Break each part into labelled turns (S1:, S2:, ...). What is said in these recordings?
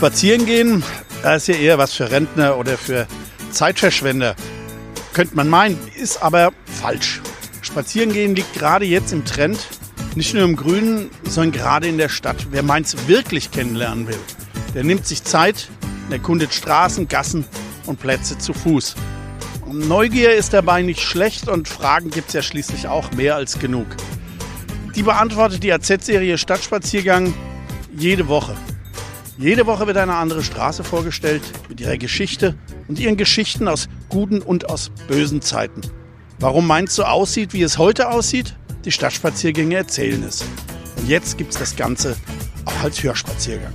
S1: Spazieren gehen, das ist ja eher was für Rentner oder für Zeitverschwender. Könnte man meinen, ist aber falsch. Spazieren gehen liegt gerade jetzt im Trend, nicht nur im Grünen, sondern gerade in der Stadt. Wer Mainz wirklich kennenlernen will, der nimmt sich Zeit, erkundet Straßen, Gassen und Plätze zu Fuß. Und Neugier ist dabei nicht schlecht und Fragen gibt es ja schließlich auch mehr als genug. Die beantwortet die AZ-Serie Stadtspaziergang jede Woche. Jede Woche wird eine andere Straße vorgestellt mit ihrer Geschichte und ihren Geschichten aus guten und aus bösen Zeiten. Warum Mainz so aussieht, wie es heute aussieht? Die Stadtspaziergänge erzählen es. Und jetzt gibt es das Ganze auch als Hörspaziergang.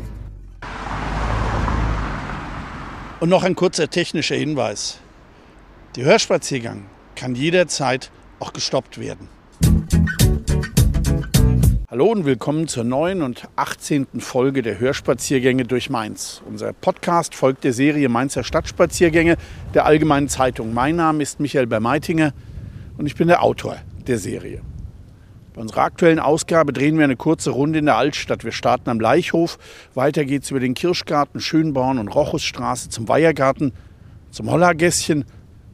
S1: Und noch ein kurzer technischer Hinweis. Der Hörspaziergang kann jederzeit auch gestoppt werden. Hallo und willkommen zur neuen und 18. Folge der Hörspaziergänge durch Mainz. Unser Podcast folgt der Serie Mainzer Stadtspaziergänge der Allgemeinen Zeitung. Mein Name ist Michael Bermeitinger und ich bin der Autor der Serie. Bei unserer aktuellen Ausgabe drehen wir eine kurze Runde in der Altstadt. Wir starten am Leichhof, weiter geht es über den Kirschgarten, Schönborn und Rochusstraße zum Weihergarten, zum Hollergässchen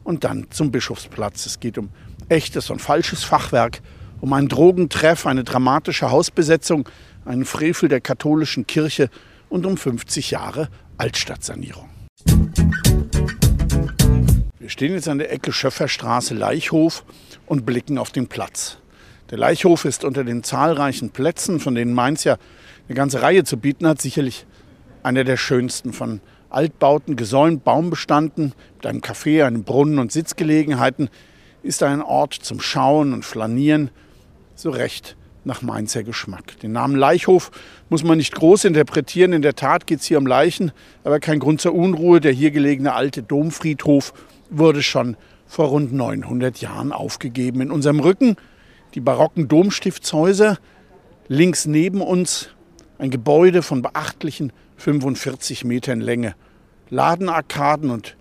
S1: und dann zum Bischofsplatz. Es geht um echtes und falsches Fachwerk um einen Drogentreff, eine dramatische Hausbesetzung, einen Frevel der katholischen Kirche und um 50 Jahre Altstadtsanierung. Wir stehen jetzt an der Ecke Schöfferstraße Leichhof und blicken auf den Platz. Der Leichhof ist unter den zahlreichen Plätzen, von denen Mainz ja eine ganze Reihe zu bieten hat, sicherlich einer der schönsten von Altbauten, gesäumt, Baumbestanden, mit einem Café, einem Brunnen und Sitzgelegenheiten, ist ein Ort zum Schauen und Flanieren, so recht nach Mainzer Geschmack. Den Namen Leichhof muss man nicht groß interpretieren. In der Tat geht es hier um Leichen, aber kein Grund zur Unruhe. Der hier gelegene alte Domfriedhof wurde schon vor rund 900 Jahren aufgegeben. In unserem Rücken die barocken Domstiftshäuser, links neben uns ein Gebäude von beachtlichen 45 Metern Länge. Ladenarkaden und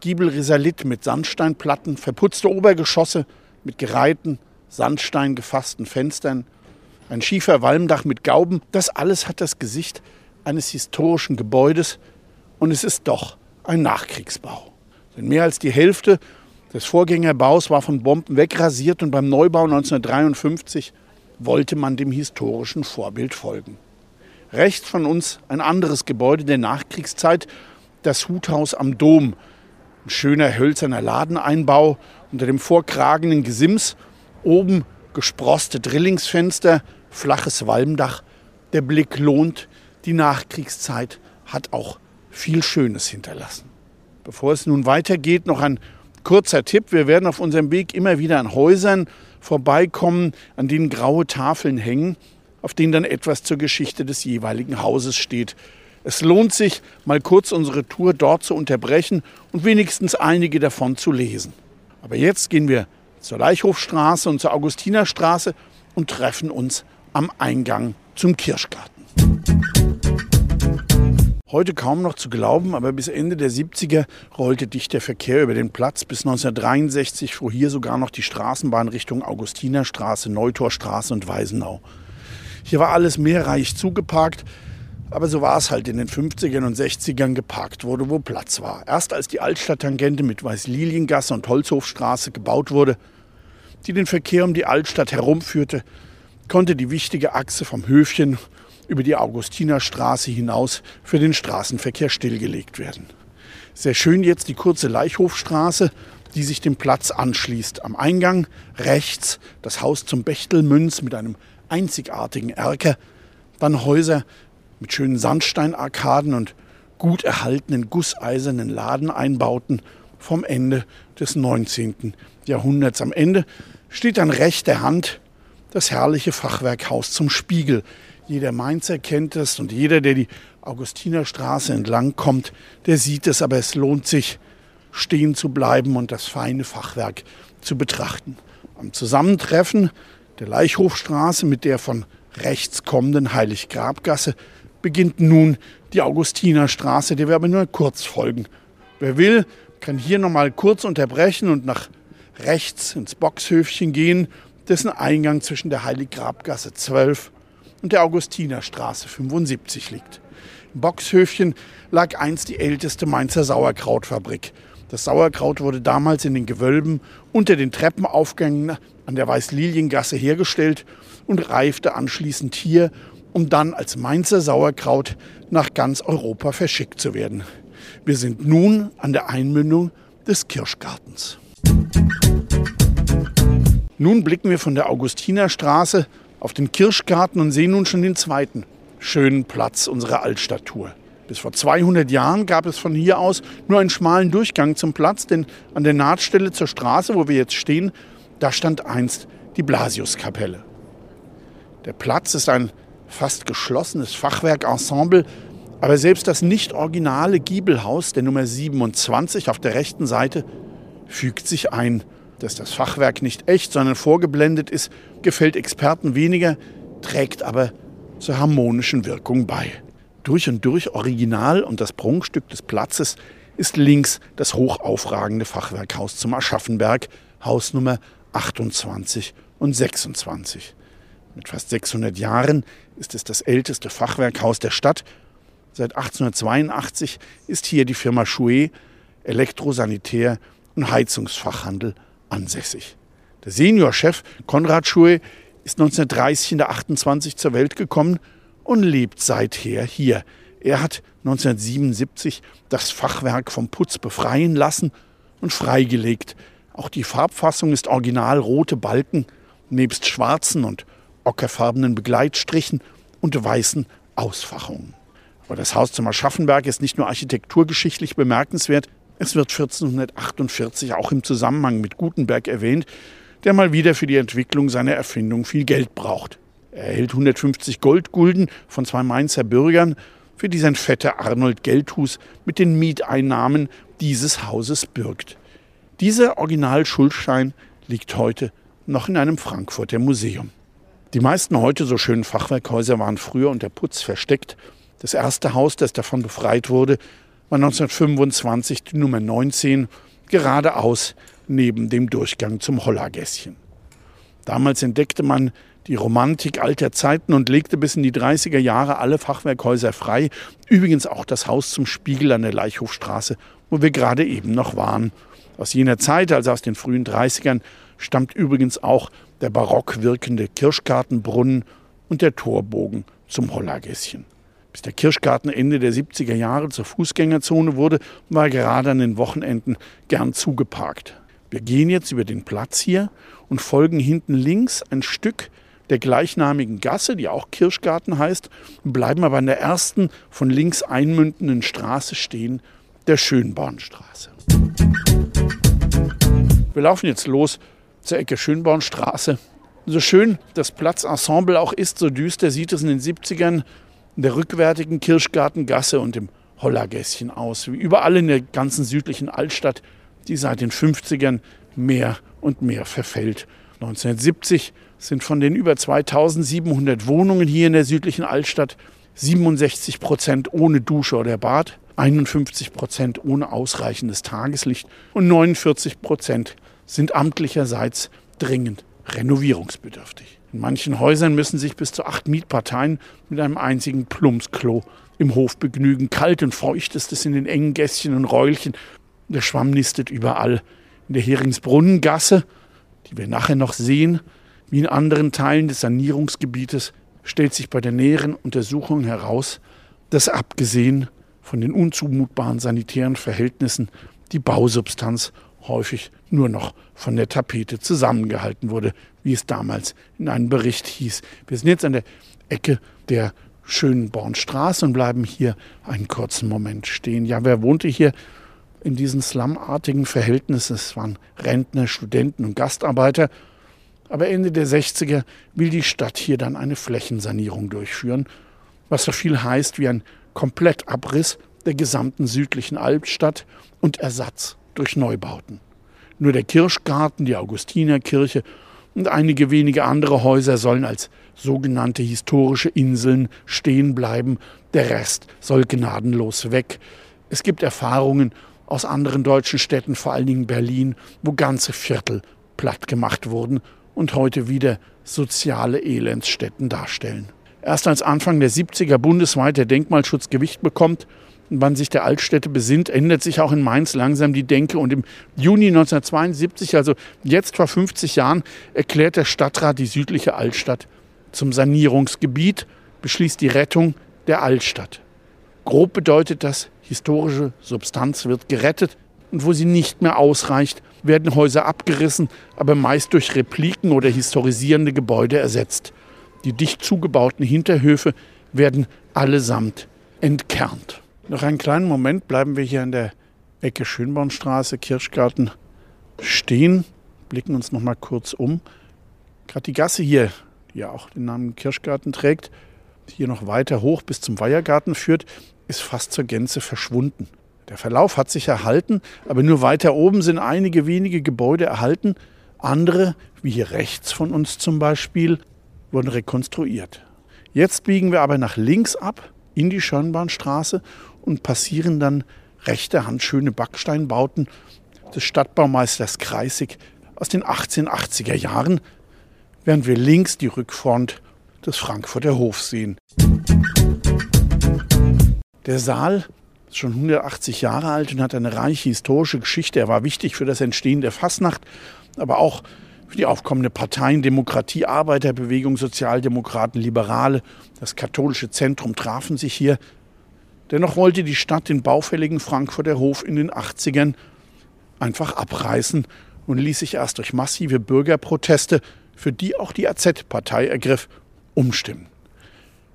S1: Giebelrisalit mit Sandsteinplatten, verputzte Obergeschosse mit gereihten Sandstein gefassten Fenstern, ein schiefer Walmdach mit Gauben. Das alles hat das Gesicht eines historischen Gebäudes und es ist doch ein Nachkriegsbau. Denn mehr als die Hälfte des Vorgängerbaus war von Bomben wegrasiert und beim Neubau 1953 wollte man dem historischen Vorbild folgen. Rechts von uns ein anderes Gebäude der Nachkriegszeit, das Huthaus am Dom. Ein schöner hölzerner Ladeneinbau unter dem vorkragenden Gesims Oben gesproste Drillingsfenster, flaches Walmdach. Der Blick lohnt. Die Nachkriegszeit hat auch viel Schönes hinterlassen. Bevor es nun weitergeht, noch ein kurzer Tipp. Wir werden auf unserem Weg immer wieder an Häusern vorbeikommen, an denen graue Tafeln hängen, auf denen dann etwas zur Geschichte des jeweiligen Hauses steht. Es lohnt sich, mal kurz unsere Tour dort zu unterbrechen und wenigstens einige davon zu lesen. Aber jetzt gehen wir zur Leichhofstraße und zur Augustinerstraße und treffen uns am Eingang zum Kirschgarten. Heute kaum noch zu glauben, aber bis Ende der 70er rollte dicht der Verkehr über den Platz. Bis 1963 fuhr hier sogar noch die Straßenbahn Richtung Augustinerstraße, Neutorstraße und Weisenau. Hier war alles mehrreich zugeparkt, aber so war es halt in den 50ern und 60ern geparkt wurde, wo Platz war. Erst als die Altstadttangente mit Weißliliengasse und Holzhofstraße gebaut wurde, die den Verkehr um die Altstadt herumführte, konnte die wichtige Achse vom Höfchen über die Augustinerstraße hinaus für den Straßenverkehr stillgelegt werden. Sehr schön jetzt die kurze Leichhofstraße, die sich dem Platz anschließt. Am Eingang rechts das Haus zum Bechtelmünz mit einem einzigartigen Erker, dann Häuser mit schönen Sandsteinarkaden und gut erhaltenen gusseisernen Ladeneinbauten vom Ende des 19. Jahrhunderts. Am Ende steht an rechter Hand das herrliche Fachwerkhaus zum Spiegel. Jeder Mainzer kennt es und jeder, der die Augustinerstraße entlang kommt, der sieht es, aber es lohnt sich, stehen zu bleiben und das feine Fachwerk zu betrachten. Am Zusammentreffen der Leichhofstraße mit der von rechts kommenden Heiliggrabgasse beginnt nun die Augustinerstraße, der wir aber nur kurz folgen. Wer will, kann hier nochmal kurz unterbrechen und nach rechts ins Boxhöfchen gehen, dessen Eingang zwischen der Heiliggrabgasse 12 und der Augustinerstraße 75 liegt. Im Boxhöfchen lag einst die älteste Mainzer Sauerkrautfabrik. Das Sauerkraut wurde damals in den Gewölben unter den Treppenaufgängen an der Weißliliengasse hergestellt und reifte anschließend hier, um dann als Mainzer Sauerkraut nach ganz Europa verschickt zu werden. Wir sind nun an der Einmündung des Kirschgartens. Nun blicken wir von der Augustinerstraße auf den Kirschgarten und sehen nun schon den zweiten schönen Platz unserer Altstadttour. Bis vor 200 Jahren gab es von hier aus nur einen schmalen Durchgang zum Platz, denn an der Nahtstelle zur Straße, wo wir jetzt stehen, da stand einst die Blasiuskapelle. Der Platz ist ein fast geschlossenes Fachwerkensemble, aber selbst das nicht originale Giebelhaus der Nummer 27 auf der rechten Seite fügt sich ein. Dass das Fachwerk nicht echt, sondern vorgeblendet ist, gefällt Experten weniger, trägt aber zur harmonischen Wirkung bei. Durch und durch original und das Prunkstück des Platzes ist links das hochaufragende Fachwerkhaus zum Aschaffenberg, Hausnummer 28 und 26. Mit fast 600 Jahren ist es das älteste Fachwerkhaus der Stadt. Seit 1882 ist hier die Firma Chouet Elektrosanitär und Heizungsfachhandel ansässig. Der Seniorchef Konrad Chouet ist 1930 in der 28 zur Welt gekommen und lebt seither hier. Er hat 1977 das Fachwerk vom Putz befreien lassen und freigelegt. Auch die Farbfassung ist original rote Balken, nebst schwarzen und ockerfarbenen Begleitstrichen und weißen Ausfachungen. Aber das Haus zum Aschaffenberg ist nicht nur architekturgeschichtlich bemerkenswert, es wird 1448 auch im Zusammenhang mit Gutenberg erwähnt, der mal wieder für die Entwicklung seiner Erfindung viel Geld braucht. Er erhält 150 Goldgulden von zwei Mainzer Bürgern, für die sein Vetter Arnold Geldhus mit den Mieteinnahmen dieses Hauses bürgt. Dieser Originalschuldschein liegt heute noch in einem Frankfurter Museum. Die meisten heute so schönen Fachwerkhäuser waren früher unter Putz versteckt. Das erste Haus, das davon befreit wurde, war 1925 die Nummer 19, geradeaus neben dem Durchgang zum Hollergässchen. Damals entdeckte man die Romantik alter Zeiten und legte bis in die 30er Jahre alle Fachwerkhäuser frei. Übrigens auch das Haus zum Spiegel an der Leichhofstraße, wo wir gerade eben noch waren. Aus jener Zeit, also aus den frühen 30ern, stammt übrigens auch der barock wirkende Kirschgartenbrunnen und der Torbogen zum Hollergässchen. Bis der Kirschgarten Ende der 70er Jahre zur Fußgängerzone wurde, war er gerade an den Wochenenden gern zugeparkt. Wir gehen jetzt über den Platz hier und folgen hinten links ein Stück der gleichnamigen Gasse, die auch Kirschgarten heißt, bleiben aber an der ersten von links einmündenden Straße stehen, der Schönbornstraße. Wir laufen jetzt los zur Ecke Schönbornstraße. So schön das Platzensemble auch ist, so düster sieht es in den 70ern in der rückwärtigen Kirschgartengasse und im Hollergässchen aus, wie überall in der ganzen südlichen Altstadt, die seit den 50ern mehr und mehr verfällt. 1970 sind von den über 2700 Wohnungen hier in der südlichen Altstadt 67 Prozent ohne Dusche oder Bad, 51 Prozent ohne ausreichendes Tageslicht und 49 Prozent sind amtlicherseits dringend renovierungsbedürftig. In manchen Häusern müssen sich bis zu acht Mietparteien mit einem einzigen Plumpsklo im Hof begnügen. Kalt und feucht ist es in den engen Gässchen und Räulchen. Der Schwamm nistet überall. In der Heringsbrunnengasse, die wir nachher noch sehen, wie in anderen Teilen des Sanierungsgebietes, stellt sich bei der näheren Untersuchung heraus, dass abgesehen von den unzumutbaren sanitären Verhältnissen die Bausubstanz häufig nur noch von der Tapete zusammengehalten wurde, wie es damals in einem Bericht hieß. Wir sind jetzt an der Ecke der schönen Bornstraße und bleiben hier einen kurzen Moment stehen. Ja, wer wohnte hier in diesen slumartigen Verhältnissen? Es waren Rentner, Studenten und Gastarbeiter. Aber Ende der 60er will die Stadt hier dann eine Flächensanierung durchführen, was so viel heißt wie ein Komplettabriss der gesamten südlichen Altstadt und Ersatz durch Neubauten. Nur der Kirschgarten, die Augustinerkirche und einige wenige andere Häuser sollen als sogenannte historische Inseln stehen bleiben. Der Rest soll gnadenlos weg. Es gibt Erfahrungen aus anderen deutschen Städten, vor allen Dingen Berlin, wo ganze Viertel platt gemacht wurden und heute wieder soziale Elendsstätten darstellen. Erst als Anfang der 70er bundesweit der Denkmalschutz Gewicht bekommt man sich der Altstädte besinnt, ändert sich auch in Mainz langsam die Denke. Und im Juni 1972, also jetzt vor 50 Jahren, erklärt der Stadtrat die südliche Altstadt zum Sanierungsgebiet, beschließt die Rettung der Altstadt. Grob bedeutet das, historische Substanz wird gerettet und wo sie nicht mehr ausreicht, werden Häuser abgerissen, aber meist durch Repliken oder historisierende Gebäude ersetzt. Die dicht zugebauten Hinterhöfe werden allesamt entkernt. Noch einen kleinen Moment bleiben wir hier an der Ecke Schönbornstraße, Kirschgarten stehen, blicken uns noch mal kurz um. Gerade die Gasse hier, die ja auch den Namen Kirschgarten trägt, hier noch weiter hoch bis zum Weihergarten führt, ist fast zur Gänze verschwunden. Der Verlauf hat sich erhalten, aber nur weiter oben sind einige wenige Gebäude erhalten. Andere, wie hier rechts von uns zum Beispiel, wurden rekonstruiert. Jetzt biegen wir aber nach links ab in die Schönbahnstraße und passieren dann rechter Hand schöne Backsteinbauten des Stadtbaumeisters Kreisig aus den 1880er Jahren, während wir links die Rückfront des Frankfurter Hofs sehen. Der Saal ist schon 180 Jahre alt und hat eine reiche historische Geschichte. Er war wichtig für das Entstehen der Fasnacht, aber auch für die aufkommende Parteien, Demokratie, Arbeiterbewegung, Sozialdemokraten, Liberale, das katholische Zentrum trafen sich hier. Dennoch wollte die Stadt den baufälligen Frankfurter Hof in den 80ern einfach abreißen und ließ sich erst durch massive Bürgerproteste, für die auch die AZ-Partei ergriff, umstimmen.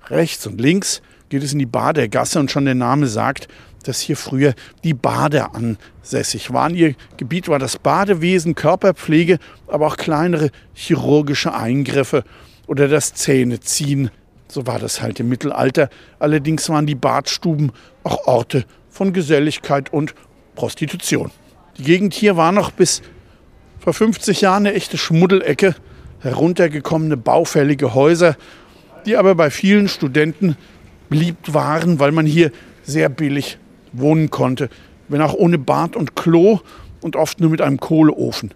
S1: Rechts und links geht es in die Badergasse und schon der Name sagt, dass hier früher die Bader ansässig waren. Ihr Gebiet war das Badewesen, Körperpflege, aber auch kleinere chirurgische Eingriffe oder das Zähneziehen. So war das halt im Mittelalter. Allerdings waren die Badstuben auch Orte von Geselligkeit und Prostitution. Die Gegend hier war noch bis vor 50 Jahren eine echte Schmuddelecke, heruntergekommene baufällige Häuser, die aber bei vielen Studenten beliebt waren, weil man hier sehr billig wohnen konnte, wenn auch ohne Bad und Klo und oft nur mit einem Kohleofen.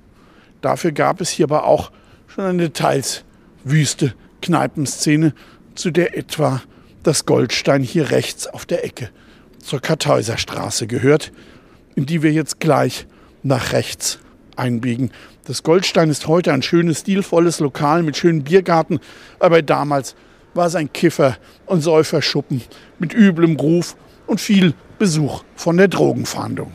S1: Dafür gab es hier aber auch schon eine teils wüste Kneipenszene, zu der etwa das Goldstein hier rechts auf der Ecke zur Kartäuserstraße gehört, in die wir jetzt gleich nach rechts einbiegen. Das Goldstein ist heute ein schönes, stilvolles Lokal mit schönem Biergarten, aber damals war es ein Kiffer- und Säuferschuppen mit üblem Ruf und viel Besuch von der Drogenfahndung.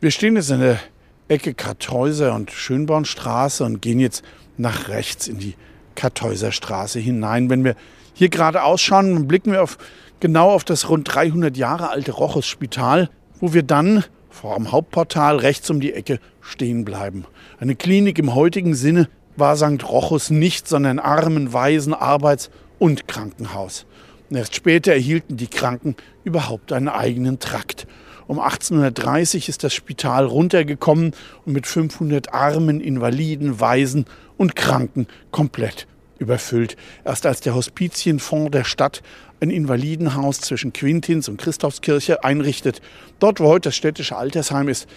S1: Wir stehen jetzt in der Ecke Kartäuser und Schönbornstraße und gehen jetzt nach rechts in die Kartäuserstraße hinein. Wenn wir hier gerade ausschauen, blicken wir auf, genau auf das rund 300 Jahre alte Rochus-Spital, wo wir dann vor dem Hauptportal rechts um die Ecke stehen bleiben. Eine Klinik im heutigen Sinne war St. Rochus nicht, sondern Armen, Waisen, Arbeits- und Krankenhaus. Erst später erhielten die Kranken überhaupt einen eigenen Trakt. Um 1830 ist das Spital runtergekommen und mit 500 Armen, Invaliden, Waisen und Kranken komplett überfüllt. Erst als der Hospizienfonds der Stadt ein Invalidenhaus zwischen Quintins und Christophskirche einrichtet, dort wo heute das städtische Altersheim ist,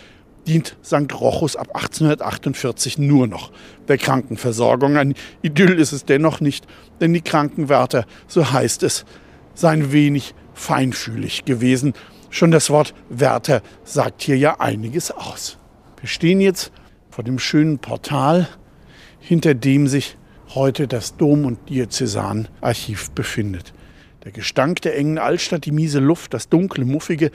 S1: dient St. Rochus ab 1848 nur noch der Krankenversorgung. Ein Idyll ist es dennoch nicht, denn die Krankenwärter, so heißt es, seien wenig feinfühlig gewesen. Schon das Wort Wärter sagt hier ja einiges aus. Wir stehen jetzt vor dem schönen Portal, hinter dem sich heute das Dom- und Diözesanarchiv befindet. Der Gestank der engen Altstadt, die miese Luft, das dunkle, muffige,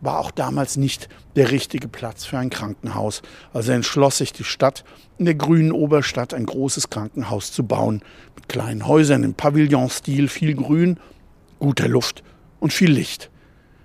S1: war auch damals nicht der richtige Platz für ein Krankenhaus. Also entschloss sich die Stadt, in der grünen Oberstadt ein großes Krankenhaus zu bauen. Mit kleinen Häusern im Pavillonstil, viel Grün, guter Luft und viel Licht.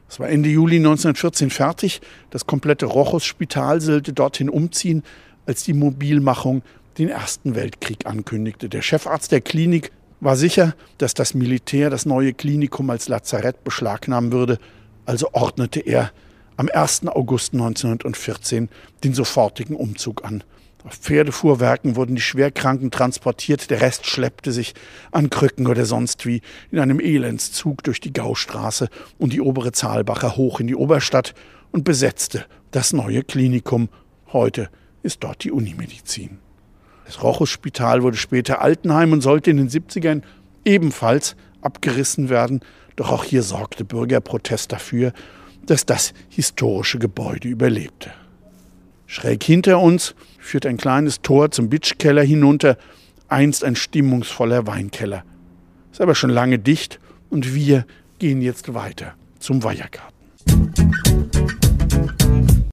S1: Es war Ende Juli 1914 fertig. Das komplette Rochus-Spital sollte dorthin umziehen, als die Mobilmachung den Ersten Weltkrieg ankündigte. Der Chefarzt der Klinik war sicher, dass das Militär das neue Klinikum als Lazarett beschlagnahmen würde also ordnete er am 1. August 1914 den sofortigen Umzug an. Auf Pferdefuhrwerken wurden die Schwerkranken transportiert, der Rest schleppte sich an Krücken oder sonst wie in einem Elendszug durch die Gaustraße und die obere Zahlbacher hoch in die Oberstadt und besetzte das neue Klinikum. Heute ist dort die Unimedizin. Das Rochus-Spital wurde später Altenheim und sollte in den 70ern ebenfalls abgerissen werden. Doch auch hier sorgte Bürgerprotest dafür, dass das historische Gebäude überlebte. Schräg hinter uns führt ein kleines Tor zum Bitschkeller hinunter, einst ein stimmungsvoller Weinkeller. Ist aber schon lange dicht und wir gehen jetzt weiter zum Weihergarten.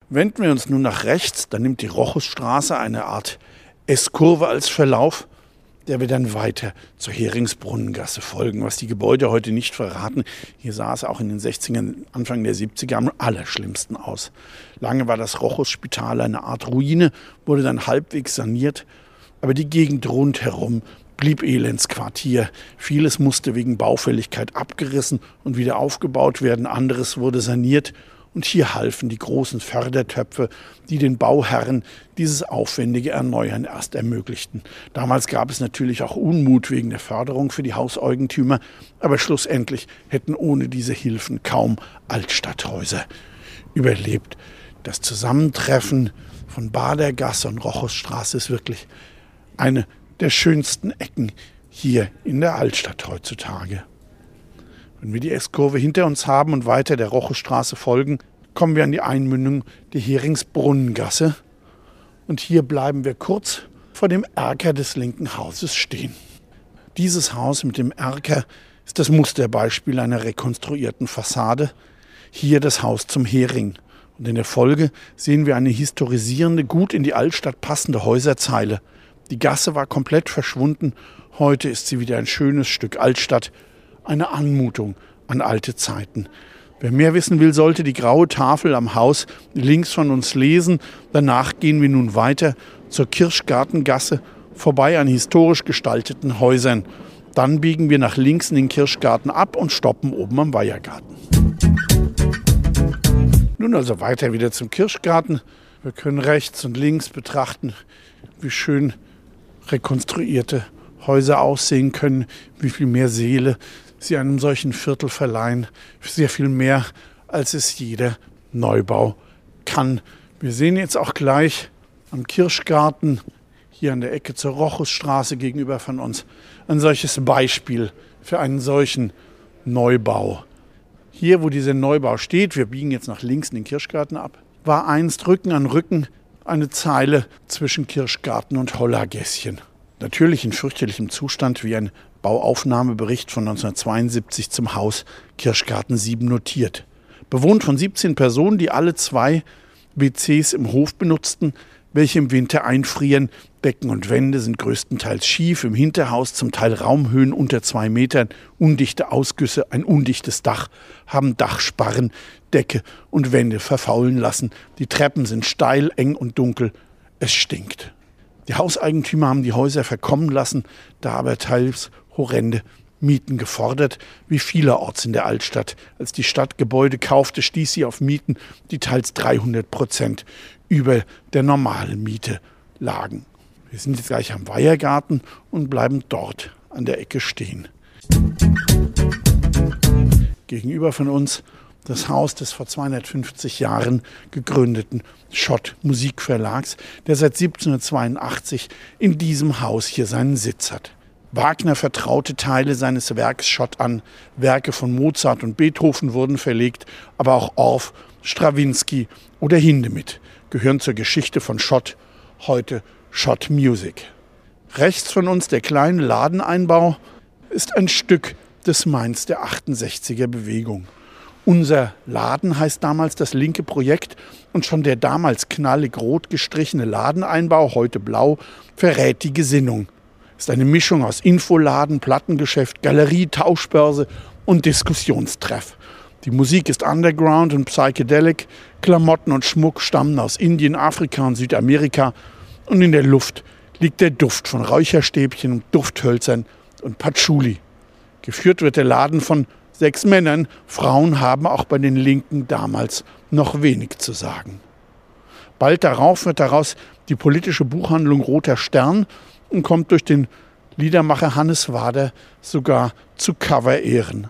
S1: Wenden wir uns nun nach rechts, dann nimmt die Rochusstraße eine Art S-Kurve als Verlauf, der wir dann weiter zur Heringsbrunnengasse folgen, was die Gebäude heute nicht verraten. Hier sah es auch in den 60ern, Anfang der 70er am allerschlimmsten aus. Lange war das Rochus-Spital eine Art Ruine, wurde dann halbwegs saniert, aber die Gegend rundherum blieb Elendsquartier. Vieles musste wegen Baufälligkeit abgerissen und wieder aufgebaut werden, anderes wurde saniert und hier halfen die großen Fördertöpfe, die den Bauherren dieses aufwendige Erneuern erst ermöglichten. Damals gab es natürlich auch Unmut wegen der Förderung für die Hauseigentümer, aber schlussendlich hätten ohne diese Hilfen kaum Altstadthäuser überlebt. Das Zusammentreffen von Badergasse und Rochusstraße ist wirklich eine der schönsten Ecken hier in der Altstadt heutzutage. Wenn wir die S-Kurve hinter uns haben und weiter der Rochestraße folgen, kommen wir an die Einmündung der Heringsbrunnengasse. Und hier bleiben wir kurz vor dem Erker des linken Hauses stehen. Dieses Haus mit dem Erker ist das Musterbeispiel einer rekonstruierten Fassade. Hier das Haus zum Hering. Und in der Folge sehen wir eine historisierende, gut in die Altstadt passende Häuserzeile. Die Gasse war komplett verschwunden. Heute ist sie wieder ein schönes Stück Altstadt eine Anmutung an alte Zeiten. Wer mehr wissen will, sollte die graue Tafel am Haus links von uns lesen. Danach gehen wir nun weiter zur Kirschgartengasse, vorbei an historisch gestalteten Häusern. Dann biegen wir nach links in den Kirschgarten ab und stoppen oben am Weihergarten. Nun also weiter wieder zum Kirschgarten. Wir können rechts und links betrachten, wie schön rekonstruierte Häuser aussehen können, wie viel mehr Seele sie einem solchen Viertel verleihen. Sehr viel mehr, als es jeder Neubau kann. Wir sehen jetzt auch gleich am Kirschgarten, hier an der Ecke zur Rochusstraße gegenüber von uns, ein solches Beispiel für einen solchen Neubau. Hier, wo dieser Neubau steht, wir biegen jetzt nach links in den Kirschgarten ab, war einst Rücken an Rücken eine Zeile zwischen Kirschgarten und Hollergässchen. Natürlich in fürchterlichem Zustand wie ein Bauaufnahmebericht von 1972 zum Haus Kirschgarten 7 notiert. Bewohnt von 17 Personen, die alle zwei WCs im Hof benutzten, welche im Winter einfrieren. Becken und Wände sind größtenteils schief, im Hinterhaus zum Teil Raumhöhen unter zwei Metern, undichte Ausgüsse, ein undichtes Dach, haben Dachsparren, Decke und Wände verfaulen lassen. Die Treppen sind steil, eng und dunkel. Es stinkt. Die Hauseigentümer haben die Häuser verkommen lassen, da aber teils horrende Mieten gefordert, wie vielerorts in der Altstadt. Als die Stadt Gebäude kaufte, stieß sie auf Mieten, die teils 300 Prozent über der normalen Miete lagen. Wir sind jetzt gleich am Weihergarten und bleiben dort an der Ecke stehen. Gegenüber von uns das Haus des vor 250 Jahren gegründeten Schott Musikverlags, der seit 1782 in diesem Haus hier seinen Sitz hat. Wagner vertraute Teile seines Werks Schott an. Werke von Mozart und Beethoven wurden verlegt, aber auch Orff, Strawinski oder Hindemith gehören zur Geschichte von Schott, heute Schott Music. Rechts von uns der kleine Ladeneinbau ist ein Stück des Mainz der 68er Bewegung. Unser Laden heißt damals das linke Projekt und schon der damals knallig rot gestrichene Ladeneinbau, heute blau, verrät die Gesinnung ist eine Mischung aus Infoladen, Plattengeschäft, Galerie, Tauschbörse und Diskussionstreff. Die Musik ist underground und psychedelic, Klamotten und Schmuck stammen aus Indien, Afrika und Südamerika und in der Luft liegt der Duft von Räucherstäbchen Dufthölzern und Patchouli. Geführt wird der Laden von sechs Männern, Frauen haben auch bei den Linken damals noch wenig zu sagen. Bald darauf wird daraus die politische Buchhandlung Roter Stern und kommt durch den Liedermacher Hannes Wader sogar zu Cover-Ehren.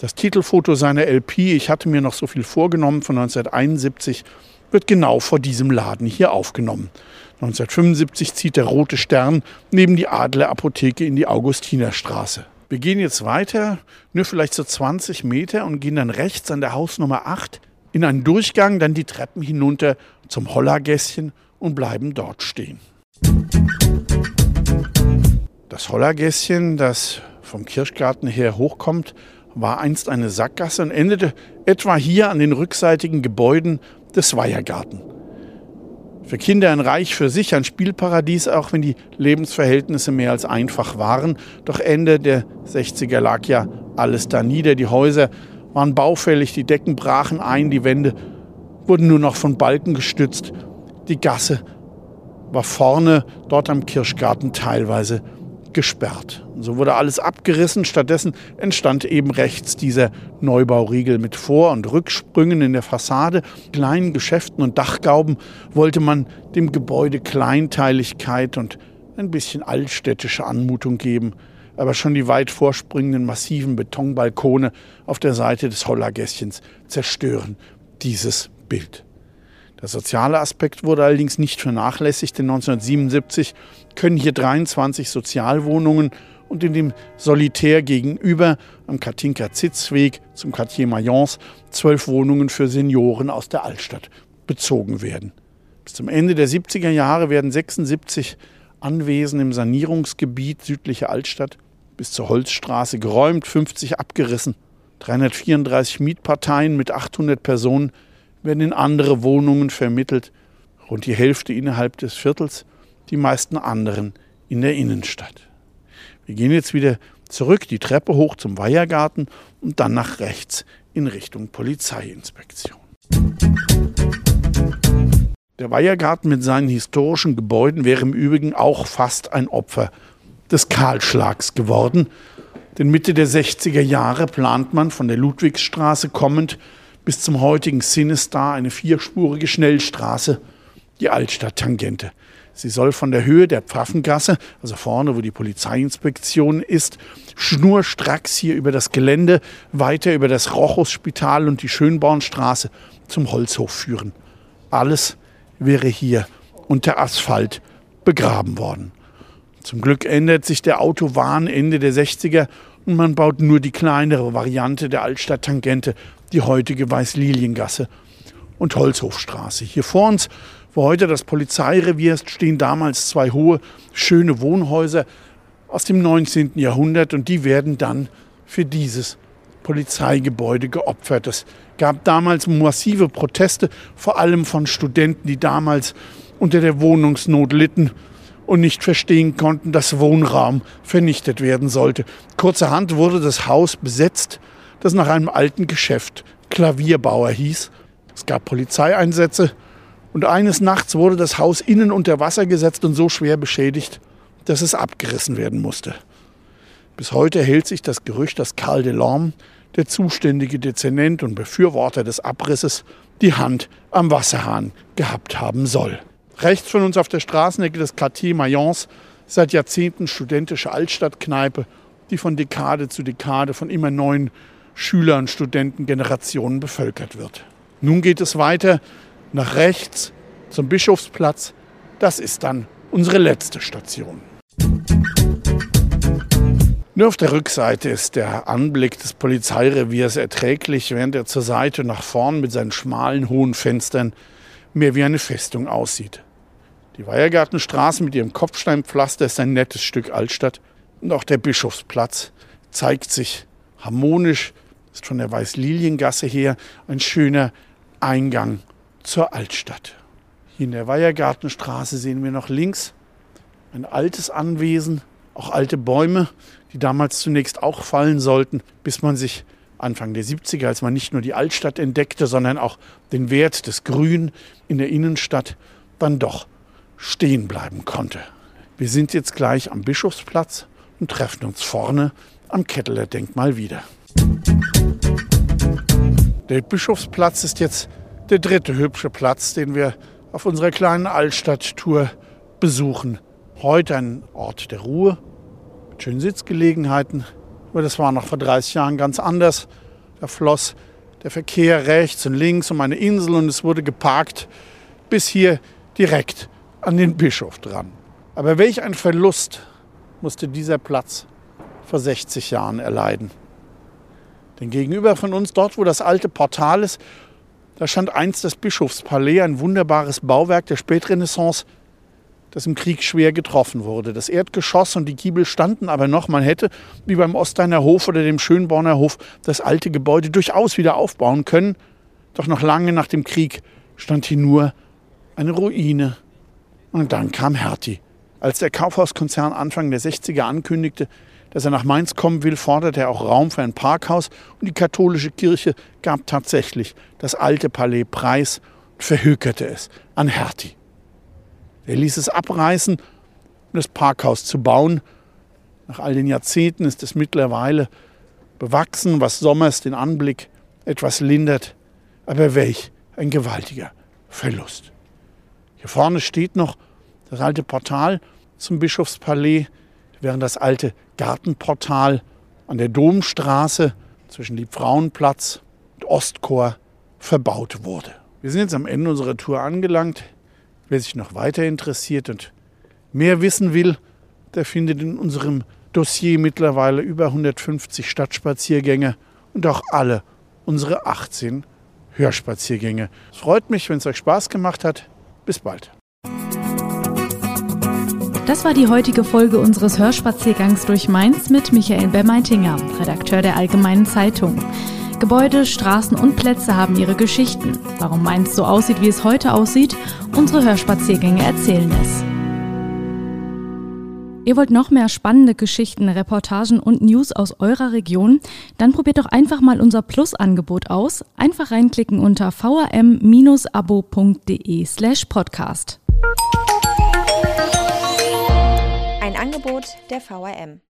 S1: Das Titelfoto seiner LP, ich hatte mir noch so viel vorgenommen, von 1971, wird genau vor diesem Laden hier aufgenommen. 1975 zieht der Rote Stern neben die Adler Apotheke in die Augustinerstraße. Wir gehen jetzt weiter, nur vielleicht so 20 Meter und gehen dann rechts an der Hausnummer 8 in einen Durchgang, dann die Treppen hinunter zum Hollergässchen und bleiben dort stehen. Das Hollergässchen, das vom Kirschgarten her hochkommt, war einst eine Sackgasse und endete etwa hier an den rückseitigen Gebäuden des Weihergarten. Für Kinder ein Reich für sich, ein Spielparadies, auch wenn die Lebensverhältnisse mehr als einfach waren. Doch Ende der 60er lag ja alles da nieder. Die Häuser waren baufällig, die Decken brachen ein, die Wände wurden nur noch von Balken gestützt. Die Gasse war vorne, dort am Kirschgarten, teilweise gesperrt. So wurde alles abgerissen. Stattdessen entstand eben rechts dieser Neubauriegel mit Vor- und Rücksprüngen in der Fassade, kleinen Geschäften und Dachgauben wollte man dem Gebäude Kleinteiligkeit und ein bisschen altstädtische Anmutung geben. Aber schon die weit vorspringenden massiven Betonbalkone auf der Seite des Hollergässchens zerstören dieses Bild. Der soziale Aspekt wurde allerdings nicht vernachlässigt, denn 1977 können hier 23 Sozialwohnungen und in dem Solitär gegenüber am Katinka-Zitzweg zum Quartier Mayence zwölf Wohnungen für Senioren aus der Altstadt bezogen werden. Bis zum Ende der 70er Jahre werden 76 Anwesen im Sanierungsgebiet südliche Altstadt bis zur Holzstraße geräumt, 50 abgerissen, 334 Mietparteien mit 800 Personen werden in andere Wohnungen vermittelt, rund die Hälfte innerhalb des Viertels, die meisten anderen in der Innenstadt. Wir gehen jetzt wieder zurück die Treppe hoch zum Weihergarten und dann nach rechts in Richtung Polizeiinspektion. Der Weihergarten mit seinen historischen Gebäuden wäre im Übrigen auch fast ein Opfer des Kahlschlags geworden. Denn Mitte der 60er Jahre plant man von der Ludwigsstraße kommend bis zum heutigen Sinistar eine vierspurige Schnellstraße, die Altstadt-Tangente. Sie soll von der Höhe der Pfaffengasse, also vorne, wo die Polizeiinspektion ist, schnurstracks hier über das Gelände, weiter über das Rochus-Spital und die Schönbornstraße zum Holzhof führen. Alles wäre hier unter Asphalt begraben worden. Zum Glück ändert sich der Autowahn Ende der 60er und man baut nur die kleinere Variante der Altstadt-Tangente die heutige Weißliliengasse und Holzhofstraße. Hier vor uns, wo heute das Polizeirevier ist, stehen damals zwei hohe, schöne Wohnhäuser aus dem 19. Jahrhundert und die werden dann für dieses Polizeigebäude geopfert. Es gab damals massive Proteste, vor allem von Studenten, die damals unter der Wohnungsnot litten und nicht verstehen konnten, dass Wohnraum vernichtet werden sollte. Kurzerhand wurde das Haus besetzt das nach einem alten Geschäft Klavierbauer hieß. Es gab Polizeieinsätze und eines Nachts wurde das Haus innen unter Wasser gesetzt und so schwer beschädigt, dass es abgerissen werden musste. Bis heute hält sich das Gerücht, dass Karl Delorme, der zuständige Dezernent und Befürworter des Abrisses, die Hand am Wasserhahn gehabt haben soll. Rechts von uns auf der Straßenecke des Quartier Mayence seit Jahrzehnten studentische Altstadtkneipe, die von Dekade zu Dekade von immer neuen Schüler- und Studentengenerationen bevölkert wird. Nun geht es weiter nach rechts zum Bischofsplatz. Das ist dann unsere letzte Station. Nur auf der Rückseite ist der Anblick des Polizeireviers erträglich, während er zur Seite nach vorn mit seinen schmalen, hohen Fenstern mehr wie eine Festung aussieht. Die Weihergartenstraße mit ihrem Kopfsteinpflaster ist ein nettes Stück Altstadt und auch der Bischofsplatz zeigt sich harmonisch ist von der Weißliliengasse her ein schöner Eingang zur Altstadt. Hier in der Weihergartenstraße sehen wir noch links ein altes Anwesen, auch alte Bäume, die damals zunächst auch fallen sollten, bis man sich Anfang der 70er, als man nicht nur die Altstadt entdeckte, sondern auch den Wert des Grün in der Innenstadt, dann doch stehen bleiben konnte. Wir sind jetzt gleich am Bischofsplatz und treffen uns vorne am Ketteler Denkmal wieder. Der Bischofsplatz ist jetzt der dritte hübsche Platz, den wir auf unserer kleinen Altstadttour besuchen. Heute ein Ort der Ruhe mit schönen Sitzgelegenheiten. Aber das war noch vor 30 Jahren ganz anders. Da floss der Verkehr rechts und links um eine Insel und es wurde geparkt bis hier direkt an den Bischof dran. Aber welch ein Verlust musste dieser Platz vor 60 Jahren erleiden. Denn gegenüber von uns, dort wo das alte Portal ist, da stand einst das Bischofspalais, ein wunderbares Bauwerk der Spätrenaissance, das im Krieg schwer getroffen wurde. Das Erdgeschoss und die Giebel standen aber noch. Man hätte, wie beim Osteiner Hof oder dem Schönborner Hof, das alte Gebäude durchaus wieder aufbauen können. Doch noch lange nach dem Krieg stand hier nur eine Ruine. Und dann kam Hertie. Als der Kaufhauskonzern Anfang der 60er ankündigte, dass er nach Mainz kommen will, forderte er auch Raum für ein Parkhaus und die katholische Kirche gab tatsächlich das alte Palais preis und verhökerte es an Hertie. Er ließ es abreißen, um das Parkhaus zu bauen. Nach all den Jahrzehnten ist es mittlerweile bewachsen, was sommers den Anblick etwas lindert. Aber welch ein gewaltiger Verlust. Hier vorne steht noch das alte Portal zum Bischofspalais, während das alte Gartenportal an der Domstraße zwischen Liebfrauenplatz und Ostchor verbaut wurde. Wir sind jetzt am Ende unserer Tour angelangt. Wer sich noch weiter interessiert und mehr wissen will, der findet in unserem Dossier mittlerweile über 150 Stadtspaziergänge und auch alle unsere 18 Hörspaziergänge. Es freut mich, wenn es euch Spaß gemacht hat. Bis bald.
S2: Das war die heutige Folge unseres Hörspaziergangs durch Mainz mit Michael Bermeitinger, Redakteur der Allgemeinen Zeitung. Gebäude, Straßen und Plätze haben ihre Geschichten. Warum Mainz so aussieht, wie es heute aussieht, unsere Hörspaziergänge erzählen es. Ihr wollt noch mehr spannende Geschichten, Reportagen und News aus eurer Region? Dann probiert doch einfach mal unser Plus-Angebot aus. Einfach reinklicken unter vrm-abo.de slash podcast.
S3: Ein Angebot der VRM.